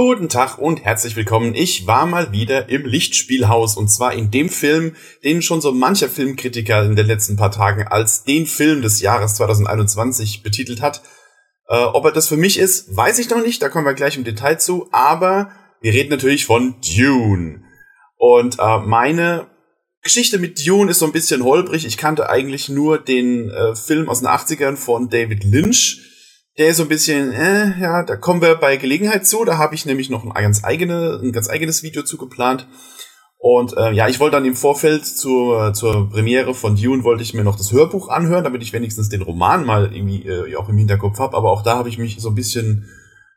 Guten Tag und herzlich willkommen. Ich war mal wieder im Lichtspielhaus und zwar in dem Film, den schon so mancher Filmkritiker in den letzten paar Tagen als den Film des Jahres 2021 betitelt hat. Äh, ob er das für mich ist, weiß ich noch nicht, da kommen wir gleich im Detail zu, aber wir reden natürlich von Dune. Und äh, meine Geschichte mit Dune ist so ein bisschen holprig. Ich kannte eigentlich nur den äh, Film aus den 80ern von David Lynch der ist so ein bisschen, äh, ja, da kommen wir bei Gelegenheit zu. Da habe ich nämlich noch ein ganz, eigene, ein ganz eigenes Video zu geplant. Und äh, ja, ich wollte dann im Vorfeld zur, zur Premiere von Dune wollte ich mir noch das Hörbuch anhören, damit ich wenigstens den Roman mal irgendwie äh, auch im Hinterkopf habe. Aber auch da habe ich mich so ein bisschen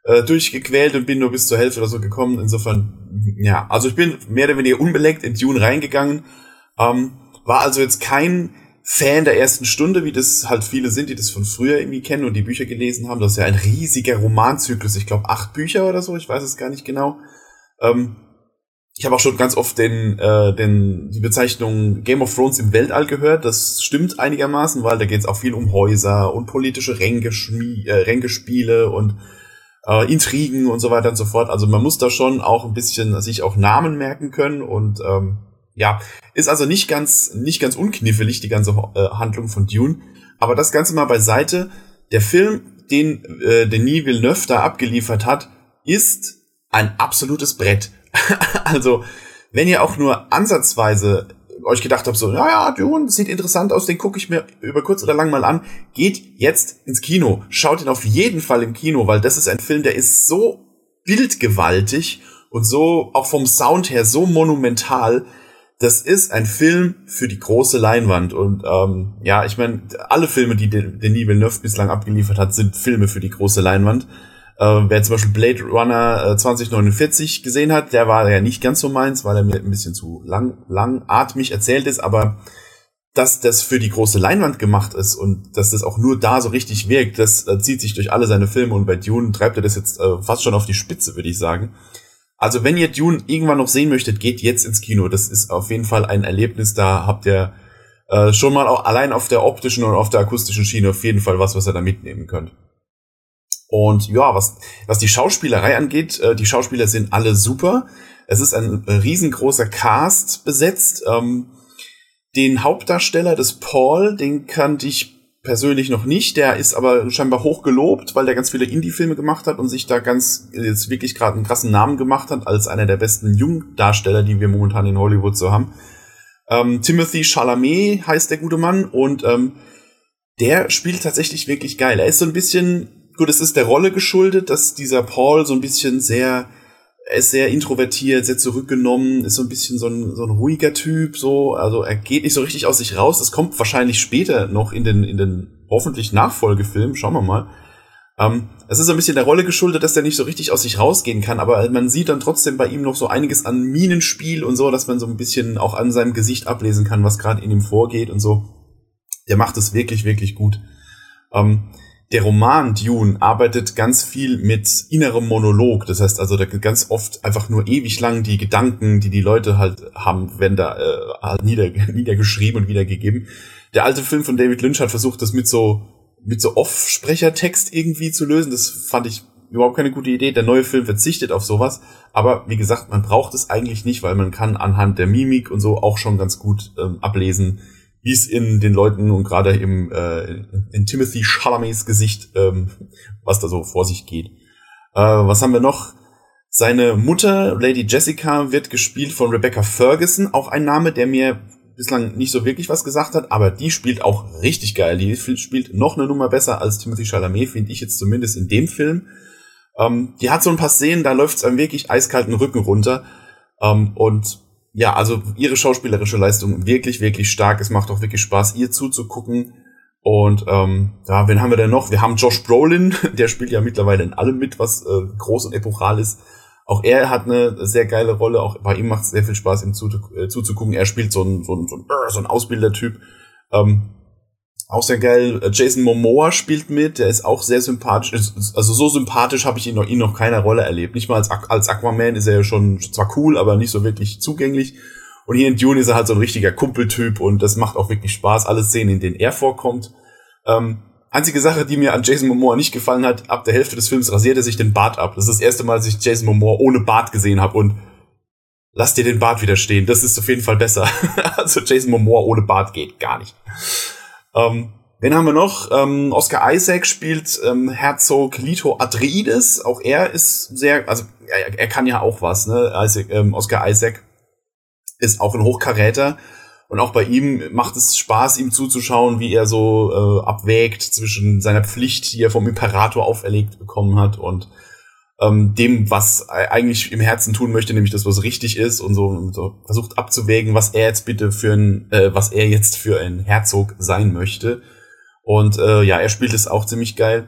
äh, durchgequält und bin nur bis zur Hälfte oder so gekommen. Insofern, ja, also ich bin mehr oder weniger unbeleckt in Dune reingegangen. Ähm, war also jetzt kein Fan der ersten Stunde, wie das halt viele sind, die das von früher irgendwie kennen und die Bücher gelesen haben. Das ist ja ein riesiger Romanzyklus. Ich glaube, acht Bücher oder so, ich weiß es gar nicht genau. Ähm, ich habe auch schon ganz oft den, äh, den, die Bezeichnung Game of Thrones im Weltall gehört. Das stimmt einigermaßen, weil da geht es auch viel um Häuser und politische Ränkeschmie äh, und äh, Intrigen und so weiter und so fort. Also man muss da schon auch ein bisschen sich auch Namen merken können und ähm, ja, ist also nicht ganz, nicht ganz unkniffelig, die ganze äh, Handlung von Dune. Aber das Ganze mal beiseite. Der Film, den äh, Denis Villeneuve da abgeliefert hat, ist ein absolutes Brett. also, wenn ihr auch nur ansatzweise euch gedacht habt, so, naja, Dune sieht interessant aus, den gucke ich mir über kurz oder lang mal an, geht jetzt ins Kino. Schaut ihn auf jeden Fall im Kino, weil das ist ein Film, der ist so bildgewaltig und so, auch vom Sound her, so monumental, das ist ein Film für die große Leinwand. Und ähm, ja, ich meine, alle Filme, die Denis Villeneuve bislang abgeliefert hat, sind Filme für die große Leinwand. Äh, wer zum Beispiel Blade Runner äh, 2049 gesehen hat, der war ja nicht ganz so meins, weil er mir ein bisschen zu lang, langatmig erzählt ist, aber dass das für die große Leinwand gemacht ist und dass das auch nur da so richtig wirkt, das äh, zieht sich durch alle seine Filme und bei Dune treibt er das jetzt äh, fast schon auf die Spitze, würde ich sagen. Also wenn ihr Dune irgendwann noch sehen möchtet, geht jetzt ins Kino. Das ist auf jeden Fall ein Erlebnis. Da habt ihr äh, schon mal auch allein auf der optischen und auf der akustischen Schiene auf jeden Fall was, was ihr da mitnehmen könnt. Und ja, was, was die Schauspielerei angeht, äh, die Schauspieler sind alle super. Es ist ein riesengroßer Cast besetzt. Ähm, den Hauptdarsteller des Paul, den kannte ich persönlich noch nicht. Der ist aber scheinbar hoch gelobt, weil der ganz viele Indie-Filme gemacht hat und sich da ganz jetzt wirklich gerade einen krassen Namen gemacht hat als einer der besten Jungdarsteller, die wir momentan in Hollywood so haben. Ähm, Timothy Chalamet heißt der gute Mann und ähm, der spielt tatsächlich wirklich geil. Er ist so ein bisschen, gut, es ist der Rolle geschuldet, dass dieser Paul so ein bisschen sehr er ist sehr introvertiert, sehr zurückgenommen, ist so ein bisschen so ein, so ein ruhiger Typ, so, also er geht nicht so richtig aus sich raus. Das kommt wahrscheinlich später noch in den, in den hoffentlich Nachfolgefilmen, schauen wir mal. Ähm, es ist so ein bisschen der Rolle geschuldet, dass der nicht so richtig aus sich rausgehen kann, aber man sieht dann trotzdem bei ihm noch so einiges an Minenspiel und so, dass man so ein bisschen auch an seinem Gesicht ablesen kann, was gerade in ihm vorgeht und so. Der macht es wirklich, wirklich gut. Ähm, der Roman Dune arbeitet ganz viel mit innerem Monolog. Das heißt also, da ganz oft einfach nur ewig lang die Gedanken, die die Leute halt haben, werden da äh, halt nieder, niedergeschrieben und wiedergegeben. Der alte Film von David Lynch hat versucht, das mit so mit so Off-Sprechertext irgendwie zu lösen. Das fand ich überhaupt keine gute Idee. Der neue Film verzichtet auf sowas. Aber wie gesagt, man braucht es eigentlich nicht, weil man kann anhand der Mimik und so auch schon ganz gut ähm, ablesen, wie es in den Leuten und gerade im äh, in Timothy Chalamets Gesicht, ähm, was da so vor sich geht. Äh, was haben wir noch? Seine Mutter, Lady Jessica, wird gespielt von Rebecca Ferguson, auch ein Name, der mir bislang nicht so wirklich was gesagt hat, aber die spielt auch richtig geil. Die spielt noch eine Nummer besser als Timothy Chalamet, finde ich jetzt zumindest in dem Film. Ähm, die hat so ein paar Szenen, da läuft es einem wirklich eiskalten Rücken runter. Ähm, und ja, also ihre schauspielerische Leistung wirklich, wirklich stark. Es macht auch wirklich Spaß, ihr zuzugucken. Und ähm, ja, wen haben wir denn noch? Wir haben Josh Brolin, der spielt ja mittlerweile in allem mit, was äh, groß und epochal ist. Auch er hat eine sehr geile Rolle. Auch bei ihm macht es sehr viel Spaß, ihm zu, äh, zuzugucken. Er spielt so ein, so ein, so ein, so ein Ausbildertyp. Ähm, auch sehr geil. Jason Momoa spielt mit, der ist auch sehr sympathisch. Also so sympathisch habe ich ihn noch, ihn noch keiner Rolle erlebt. Nicht mal als, als Aquaman ist er ja schon zwar cool, aber nicht so wirklich zugänglich. Und hier in Dune ist er halt so ein richtiger Kumpeltyp und das macht auch wirklich Spaß. Alle Szenen, in denen er vorkommt. Ähm, einzige Sache, die mir an Jason Momoa nicht gefallen hat, ab der Hälfte des Films rasiert er sich den Bart ab. Das ist das erste Mal, dass ich Jason Momoa ohne Bart gesehen habe und lass dir den Bart wieder stehen. Das ist auf jeden Fall besser. also Jason Momoa ohne Bart geht gar nicht. Ähm, Wen haben wir noch? Ähm, Oscar Isaac spielt ähm, Herzog Lito Atreides. Auch er ist sehr, also er, er kann ja auch was, ne? Isaac, ähm, Oscar Isaac ist auch ein Hochkaräter. Und auch bei ihm macht es Spaß, ihm zuzuschauen, wie er so äh, abwägt zwischen seiner Pflicht, die er vom Imperator auferlegt bekommen hat, und ähm, dem, was eigentlich im Herzen tun möchte, nämlich das, was richtig ist, und so, und so versucht abzuwägen, was er jetzt bitte für ein, äh, was er jetzt für ein Herzog sein möchte. Und äh, ja, er spielt es auch ziemlich geil.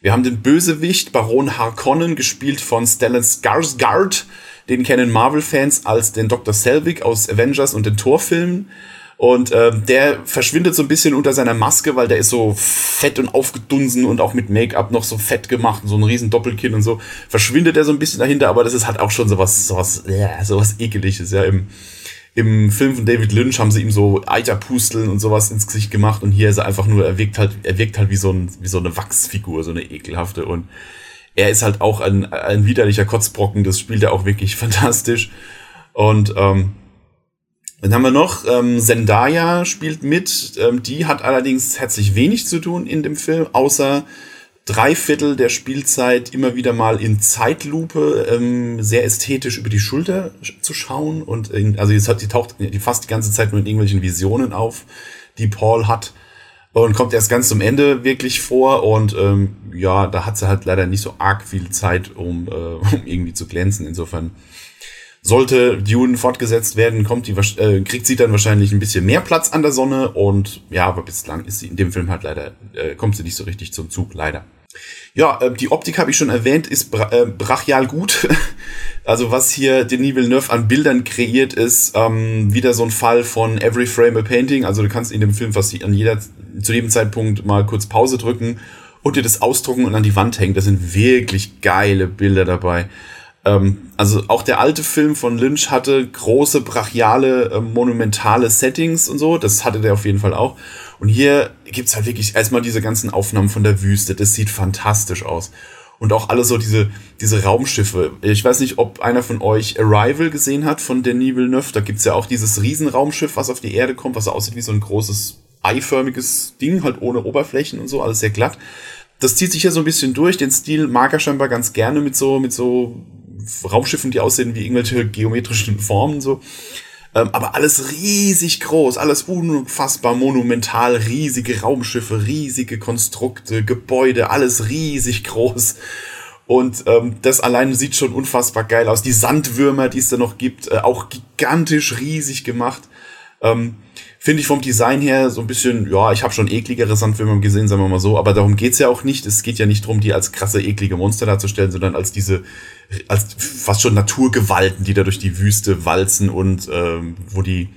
Wir haben den Bösewicht Baron Harkonnen, gespielt von Stellan Skarsgård. Den kennen Marvel-Fans als den Dr. Selvig aus Avengers und den Torfilmen. Und äh, der verschwindet so ein bisschen unter seiner Maske, weil der ist so fett und aufgedunsen und auch mit Make-up noch so fett gemacht, so ein riesen Doppelkinn und so. Verschwindet er so ein bisschen dahinter, aber das ist halt auch schon sowas, sowas, ja, sowas ekeliges, ja, im, im Film von David Lynch haben sie ihm so Eiterpusteln und sowas ins Gesicht gemacht und hier ist er einfach nur, er wirkt halt, er wirkt halt wie so, ein, wie so eine Wachsfigur, so eine ekelhafte. Und er ist halt auch ein, ein widerlicher Kotzbrocken, das spielt er auch wirklich fantastisch. Und ähm, dann haben wir noch, ähm, Zendaya spielt mit, ähm, die hat allerdings herzlich wenig zu tun in dem Film, außer drei Viertel der Spielzeit immer wieder mal in Zeitlupe ähm, sehr ästhetisch über die Schulter zu schauen und in, also jetzt hat die taucht die fast die ganze Zeit nur in irgendwelchen Visionen auf, die Paul hat und kommt erst ganz zum Ende wirklich vor und ähm, ja, da hat sie halt leider nicht so arg viel Zeit, um, äh, um irgendwie zu glänzen. Insofern sollte Dune fortgesetzt werden, kommt die, äh, kriegt sie dann wahrscheinlich ein bisschen mehr Platz an der Sonne und ja, aber bislang ist sie in dem Film halt leider, äh, kommt sie nicht so richtig zum Zug, leider. Ja, äh, die Optik habe ich schon erwähnt, ist bra äh, brachial gut. also was hier Denis Villeneuve an Bildern kreiert, ist ähm, wieder so ein Fall von Every Frame a Painting. Also du kannst in dem Film fast an jeder, zu jedem Zeitpunkt mal kurz Pause drücken und dir das ausdrucken und an die Wand hängen. Da sind wirklich geile Bilder dabei. Ähm, also auch der alte Film von Lynch hatte große, brachiale, äh, monumentale Settings und so. Das hatte der auf jeden Fall auch. Und hier gibt's halt wirklich erstmal diese ganzen Aufnahmen von der Wüste. Das sieht fantastisch aus. Und auch alle so diese, diese Raumschiffe. Ich weiß nicht, ob einer von euch Arrival gesehen hat von Denis Villeneuve. Da gibt's ja auch dieses Riesenraumschiff, was auf die Erde kommt, was aussieht wie so ein großes eiförmiges Ding, halt ohne Oberflächen und so, alles sehr glatt. Das zieht sich ja so ein bisschen durch. Den Stil mag er scheinbar ganz gerne mit so, mit so Raumschiffen, die aussehen wie irgendwelche geometrischen Formen, so. Ähm, aber alles riesig groß, alles unfassbar monumental, riesige Raumschiffe, riesige Konstrukte, Gebäude, alles riesig groß. Und ähm, das alleine sieht schon unfassbar geil aus. Die Sandwürmer, die es da noch gibt, äh, auch gigantisch riesig gemacht. Ähm, Finde ich vom Design her so ein bisschen, ja, ich habe schon ekligere Sandwürmer gesehen, sagen wir mal so, aber darum geht's ja auch nicht. Es geht ja nicht darum, die als krasse, eklige Monster darzustellen, sondern als diese, als fast schon Naturgewalten, die da durch die Wüste walzen und ähm, wo die,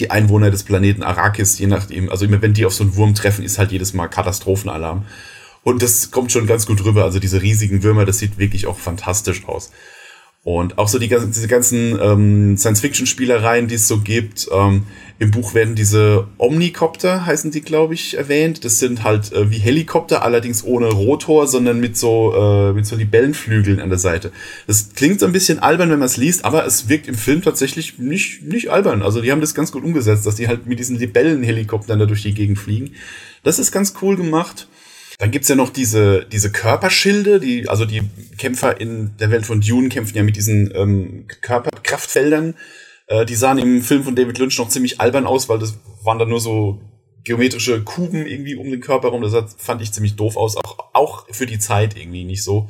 die Einwohner des Planeten Arrakis, je nachdem, also immer wenn die auf so einen Wurm treffen, ist halt jedes Mal Katastrophenalarm. Und das kommt schon ganz gut rüber. Also diese riesigen Würmer, das sieht wirklich auch fantastisch aus. Und auch so die, diese ganzen ähm, Science-Fiction-Spielereien, die es so gibt. Ähm, Im Buch werden diese Omnicopter, heißen die, glaube ich, erwähnt. Das sind halt äh, wie Helikopter, allerdings ohne Rotor, sondern mit so, äh, mit so Libellenflügeln an der Seite. Das klingt so ein bisschen albern, wenn man es liest, aber es wirkt im Film tatsächlich nicht, nicht albern. Also die haben das ganz gut umgesetzt, dass die halt mit diesen Libellenhelikoptern da durch die Gegend fliegen. Das ist ganz cool gemacht. Dann gibt's ja noch diese, diese Körperschilde, die, also die Kämpfer in der Welt von Dune kämpfen ja mit diesen ähm, Körperkraftfeldern. Äh, die sahen im Film von David Lynch noch ziemlich albern aus, weil das waren dann nur so geometrische Kuben irgendwie um den Körper rum. Das fand ich ziemlich doof aus, auch, auch für die Zeit irgendwie nicht so.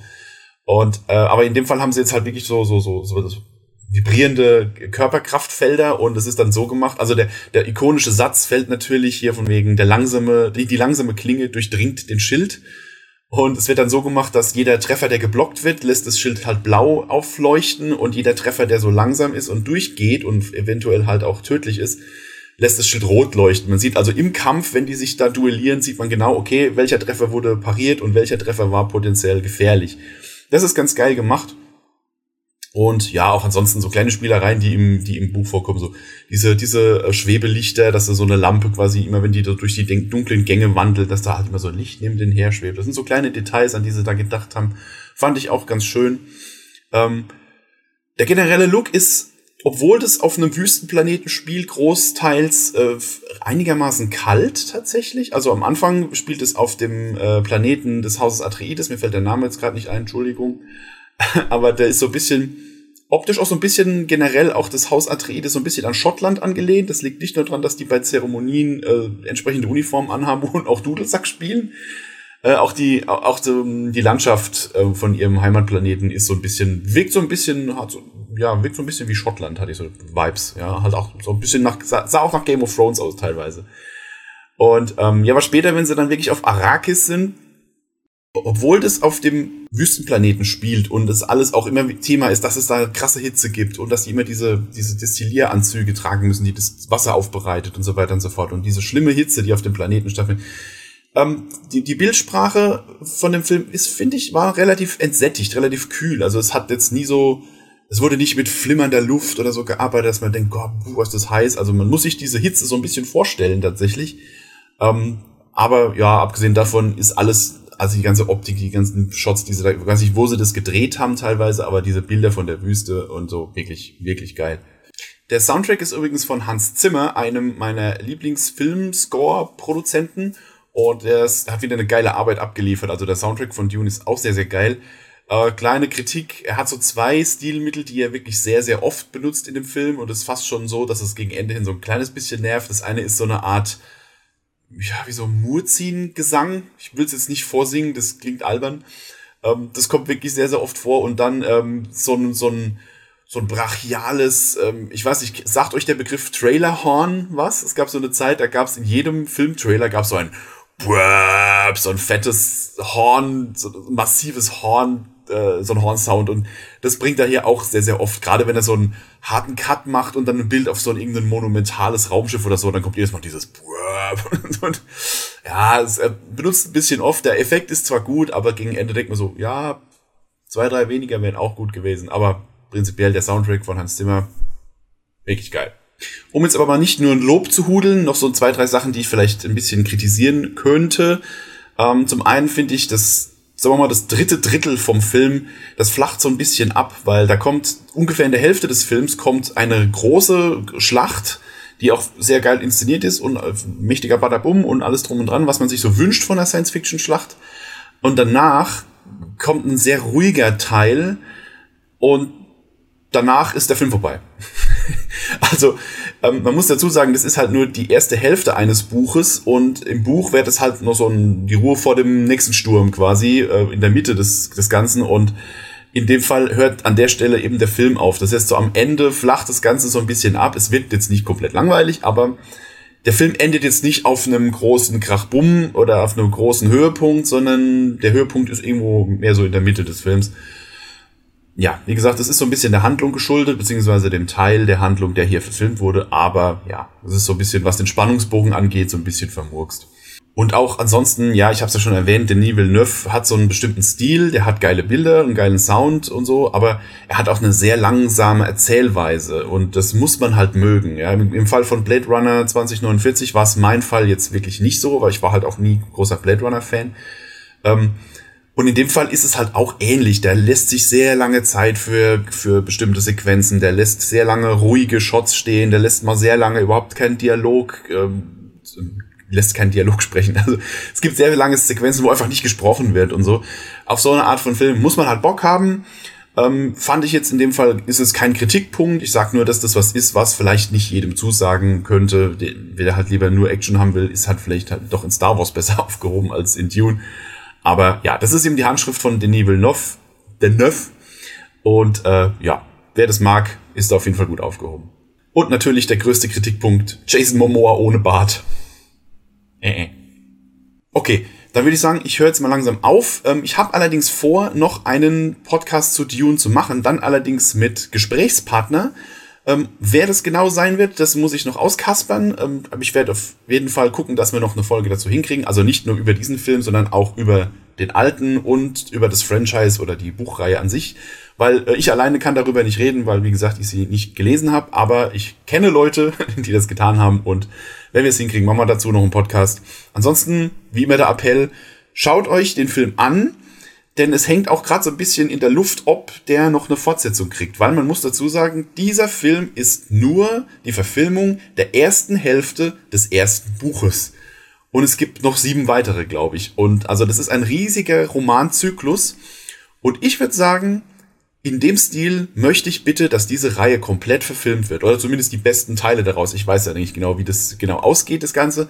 Und äh, aber in dem Fall haben sie jetzt halt wirklich so so so so vibrierende Körperkraftfelder und es ist dann so gemacht. Also der, der ikonische Satz fällt natürlich hier von wegen der langsame, die, die langsame Klinge durchdringt den Schild. Und es wird dann so gemacht, dass jeder Treffer, der geblockt wird, lässt das Schild halt blau aufleuchten und jeder Treffer, der so langsam ist und durchgeht und eventuell halt auch tödlich ist, lässt das Schild rot leuchten. Man sieht also im Kampf, wenn die sich da duellieren, sieht man genau, okay, welcher Treffer wurde pariert und welcher Treffer war potenziell gefährlich. Das ist ganz geil gemacht. Und ja, auch ansonsten so kleine Spielereien, die im, die im Buch vorkommen, so diese, diese äh, Schwebelichter, dass da so eine Lampe quasi immer, wenn die da durch die dunklen Gänge wandelt, dass da halt immer so ein Licht neben den her schwebt. Das sind so kleine Details, an die sie da gedacht haben. Fand ich auch ganz schön. Ähm, der generelle Look ist, obwohl das auf einem Wüstenplaneten spielt, großteils äh, einigermaßen kalt tatsächlich. Also am Anfang spielt es auf dem äh, Planeten des Hauses Atreides. Mir fällt der Name jetzt gerade nicht ein, Entschuldigung. aber der ist so ein bisschen optisch auch so ein bisschen generell auch das Haus Atreides so ein bisschen an Schottland angelehnt. Das liegt nicht nur daran, dass die bei Zeremonien äh, entsprechende Uniformen anhaben und auch Dudelsack spielen. Äh, auch die auch die, die Landschaft äh, von ihrem Heimatplaneten ist so ein bisschen wirkt so ein bisschen hat so ja wirkt so ein bisschen wie Schottland hatte ich so Vibes ja halt auch so ein bisschen nach sah, sah auch nach Game of Thrones aus teilweise und ähm, ja aber später wenn sie dann wirklich auf Arrakis sind obwohl das auf dem Wüstenplaneten spielt und es alles auch immer Thema ist, dass es da krasse Hitze gibt und dass die immer diese, diese Destillieranzüge tragen müssen, die das Wasser aufbereitet und so weiter und so fort. Und diese schlimme Hitze, die auf dem Planeten stattfindet. Ähm, die, die Bildsprache von dem Film ist, finde ich, war relativ entsättigt, relativ kühl. Also es hat jetzt nie so, es wurde nicht mit flimmernder Luft oder so gearbeitet, dass man denkt, Gott, was ist das heiß. Also man muss sich diese Hitze so ein bisschen vorstellen tatsächlich. Ähm, aber ja, abgesehen davon ist alles also die ganze Optik, die ganzen Shots, diese, ich weiß nicht, wo sie das gedreht haben teilweise, aber diese Bilder von der Wüste und so, wirklich, wirklich geil. Der Soundtrack ist übrigens von Hans Zimmer, einem meiner Lieblingsfilm-Score-Produzenten. Und er hat wieder eine geile Arbeit abgeliefert. Also der Soundtrack von Dune ist auch sehr, sehr geil. Äh, kleine Kritik, er hat so zwei Stilmittel, die er wirklich sehr, sehr oft benutzt in dem Film. Und es ist fast schon so, dass es gegen Ende hin so ein kleines bisschen nervt. Das eine ist so eine Art ja, wie so Murzin-Gesang. Ich will es jetzt nicht vorsingen, das klingt albern. Ähm, das kommt wirklich sehr, sehr oft vor. Und dann ähm, so ein, so ein, so ein brachiales, ähm, ich weiß nicht, sagt euch der Begriff Trailerhorn was? Es gab so eine Zeit, da gab es in jedem Filmtrailer gab so ein so ein fettes Horn, so ein massives Horn, äh, so ein Hornsound und das bringt er hier auch sehr, sehr oft. Gerade wenn er so einen harten Cut macht und dann ein Bild auf so ein irgendein monumentales Raumschiff oder so, dann kommt jedes Mal dieses und, ja, es benutzt ein bisschen oft. Der Effekt ist zwar gut, aber gegen Ende denkt man so, ja, zwei, drei weniger wären auch gut gewesen, aber prinzipiell der Soundtrack von Hans Zimmer wirklich geil. Um jetzt aber mal nicht nur ein Lob zu hudeln, noch so zwei, drei Sachen, die ich vielleicht ein bisschen kritisieren könnte. Ähm, zum einen finde ich, dass sagen wir mal, das dritte Drittel vom Film, das flacht so ein bisschen ab, weil da kommt ungefähr in der Hälfte des Films kommt eine große Schlacht, die auch sehr geil inszeniert ist und äh, mächtiger Badabum und alles drum und dran, was man sich so wünscht von der Science-Fiction-Schlacht. Und danach kommt ein sehr ruhiger Teil und danach ist der Film vorbei. also ähm, man muss dazu sagen, das ist halt nur die erste Hälfte eines Buches und im Buch wird es halt noch so ein, die Ruhe vor dem nächsten Sturm quasi äh, in der Mitte des, des Ganzen und in dem Fall hört an der Stelle eben der Film auf. Das heißt, so am Ende flacht das Ganze so ein bisschen ab. Es wird jetzt nicht komplett langweilig, aber der Film endet jetzt nicht auf einem großen Krachbumm oder auf einem großen Höhepunkt, sondern der Höhepunkt ist irgendwo mehr so in der Mitte des Films ja, wie gesagt, es ist so ein bisschen der Handlung geschuldet, beziehungsweise dem Teil der Handlung, der hier verfilmt wurde, aber ja, es ist so ein bisschen, was den Spannungsbogen angeht, so ein bisschen vermurkst. Und auch ansonsten, ja, ich habe es ja schon erwähnt, Denis Villeneuve hat so einen bestimmten Stil, der hat geile Bilder, einen geilen Sound und so, aber er hat auch eine sehr langsame Erzählweise und das muss man halt mögen. Ja. Im Fall von Blade Runner 2049 war es mein Fall jetzt wirklich nicht so, weil ich war halt auch nie großer Blade Runner-Fan. Ähm, und in dem Fall ist es halt auch ähnlich. Der lässt sich sehr lange Zeit für, für bestimmte Sequenzen, der lässt sehr lange ruhige Shots stehen, der lässt mal sehr lange überhaupt keinen Dialog, ähm, lässt keinen Dialog sprechen. Also es gibt sehr lange Sequenzen, wo einfach nicht gesprochen wird und so. Auf so eine Art von Film muss man halt Bock haben. Ähm, fand ich jetzt in dem Fall ist es kein Kritikpunkt. Ich sag nur, dass das was ist, was vielleicht nicht jedem zusagen könnte. Wer halt lieber nur Action haben will, ist halt vielleicht halt doch in Star Wars besser aufgehoben als in Dune. Aber ja, das ist eben die Handschrift von Denis Villeneuve, Deneuve. Und äh, ja, wer das mag, ist da auf jeden Fall gut aufgehoben. Und natürlich der größte Kritikpunkt, Jason Momoa ohne Bart. Äh, äh. Okay, dann würde ich sagen, ich höre jetzt mal langsam auf. Ähm, ich habe allerdings vor, noch einen Podcast zu Dune zu machen, dann allerdings mit Gesprächspartner. Ähm, wer das genau sein wird, das muss ich noch auskaspern. Ähm, aber ich werde auf jeden Fall gucken, dass wir noch eine Folge dazu hinkriegen. Also nicht nur über diesen Film, sondern auch über den alten und über das Franchise oder die Buchreihe an sich. Weil äh, ich alleine kann darüber nicht reden, weil, wie gesagt, ich sie nicht gelesen habe. Aber ich kenne Leute, die das getan haben. Und wenn wir es hinkriegen, machen wir dazu noch einen Podcast. Ansonsten, wie immer der Appell, schaut euch den Film an denn es hängt auch gerade so ein bisschen in der Luft, ob der noch eine Fortsetzung kriegt. Weil man muss dazu sagen, dieser Film ist nur die Verfilmung der ersten Hälfte des ersten Buches. Und es gibt noch sieben weitere, glaube ich. Und also das ist ein riesiger Romanzyklus. Und ich würde sagen, in dem Stil möchte ich bitte, dass diese Reihe komplett verfilmt wird. Oder zumindest die besten Teile daraus. Ich weiß ja nicht genau, wie das genau ausgeht, das Ganze.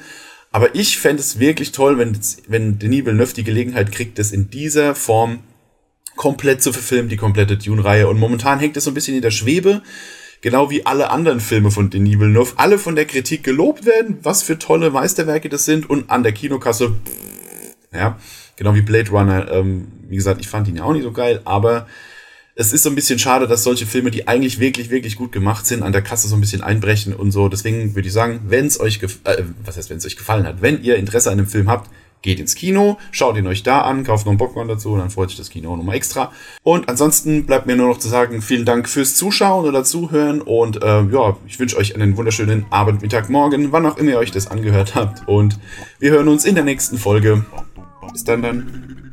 Aber ich fände es wirklich toll, wenn, wenn Denis Villeneuve die Gelegenheit kriegt, das in dieser Form komplett zu verfilmen, die komplette Dune-Reihe. Und momentan hängt es so ein bisschen in der Schwebe, genau wie alle anderen Filme von Denis Villeneuve, alle von der Kritik gelobt werden, was für tolle Meisterwerke das sind und an der Kinokasse, ja, genau wie Blade Runner. Ähm, wie gesagt, ich fand ihn ja auch nicht so geil, aber es ist so ein bisschen schade, dass solche Filme, die eigentlich wirklich, wirklich gut gemacht sind, an der Kasse so ein bisschen einbrechen und so. Deswegen würde ich sagen, wenn es euch, äh, was heißt, wenn euch gefallen hat, wenn ihr Interesse an dem Film habt, geht ins Kino, schaut ihn euch da an, kauft noch einen Popcorn dazu und dann freut sich das Kino nochmal extra. Und ansonsten bleibt mir nur noch zu sagen, vielen Dank fürs Zuschauen oder Zuhören und äh, ja, ich wünsche euch einen wunderschönen Abend, Mittag, Morgen, wann auch immer ihr euch das angehört habt und wir hören uns in der nächsten Folge. Bis dann dann.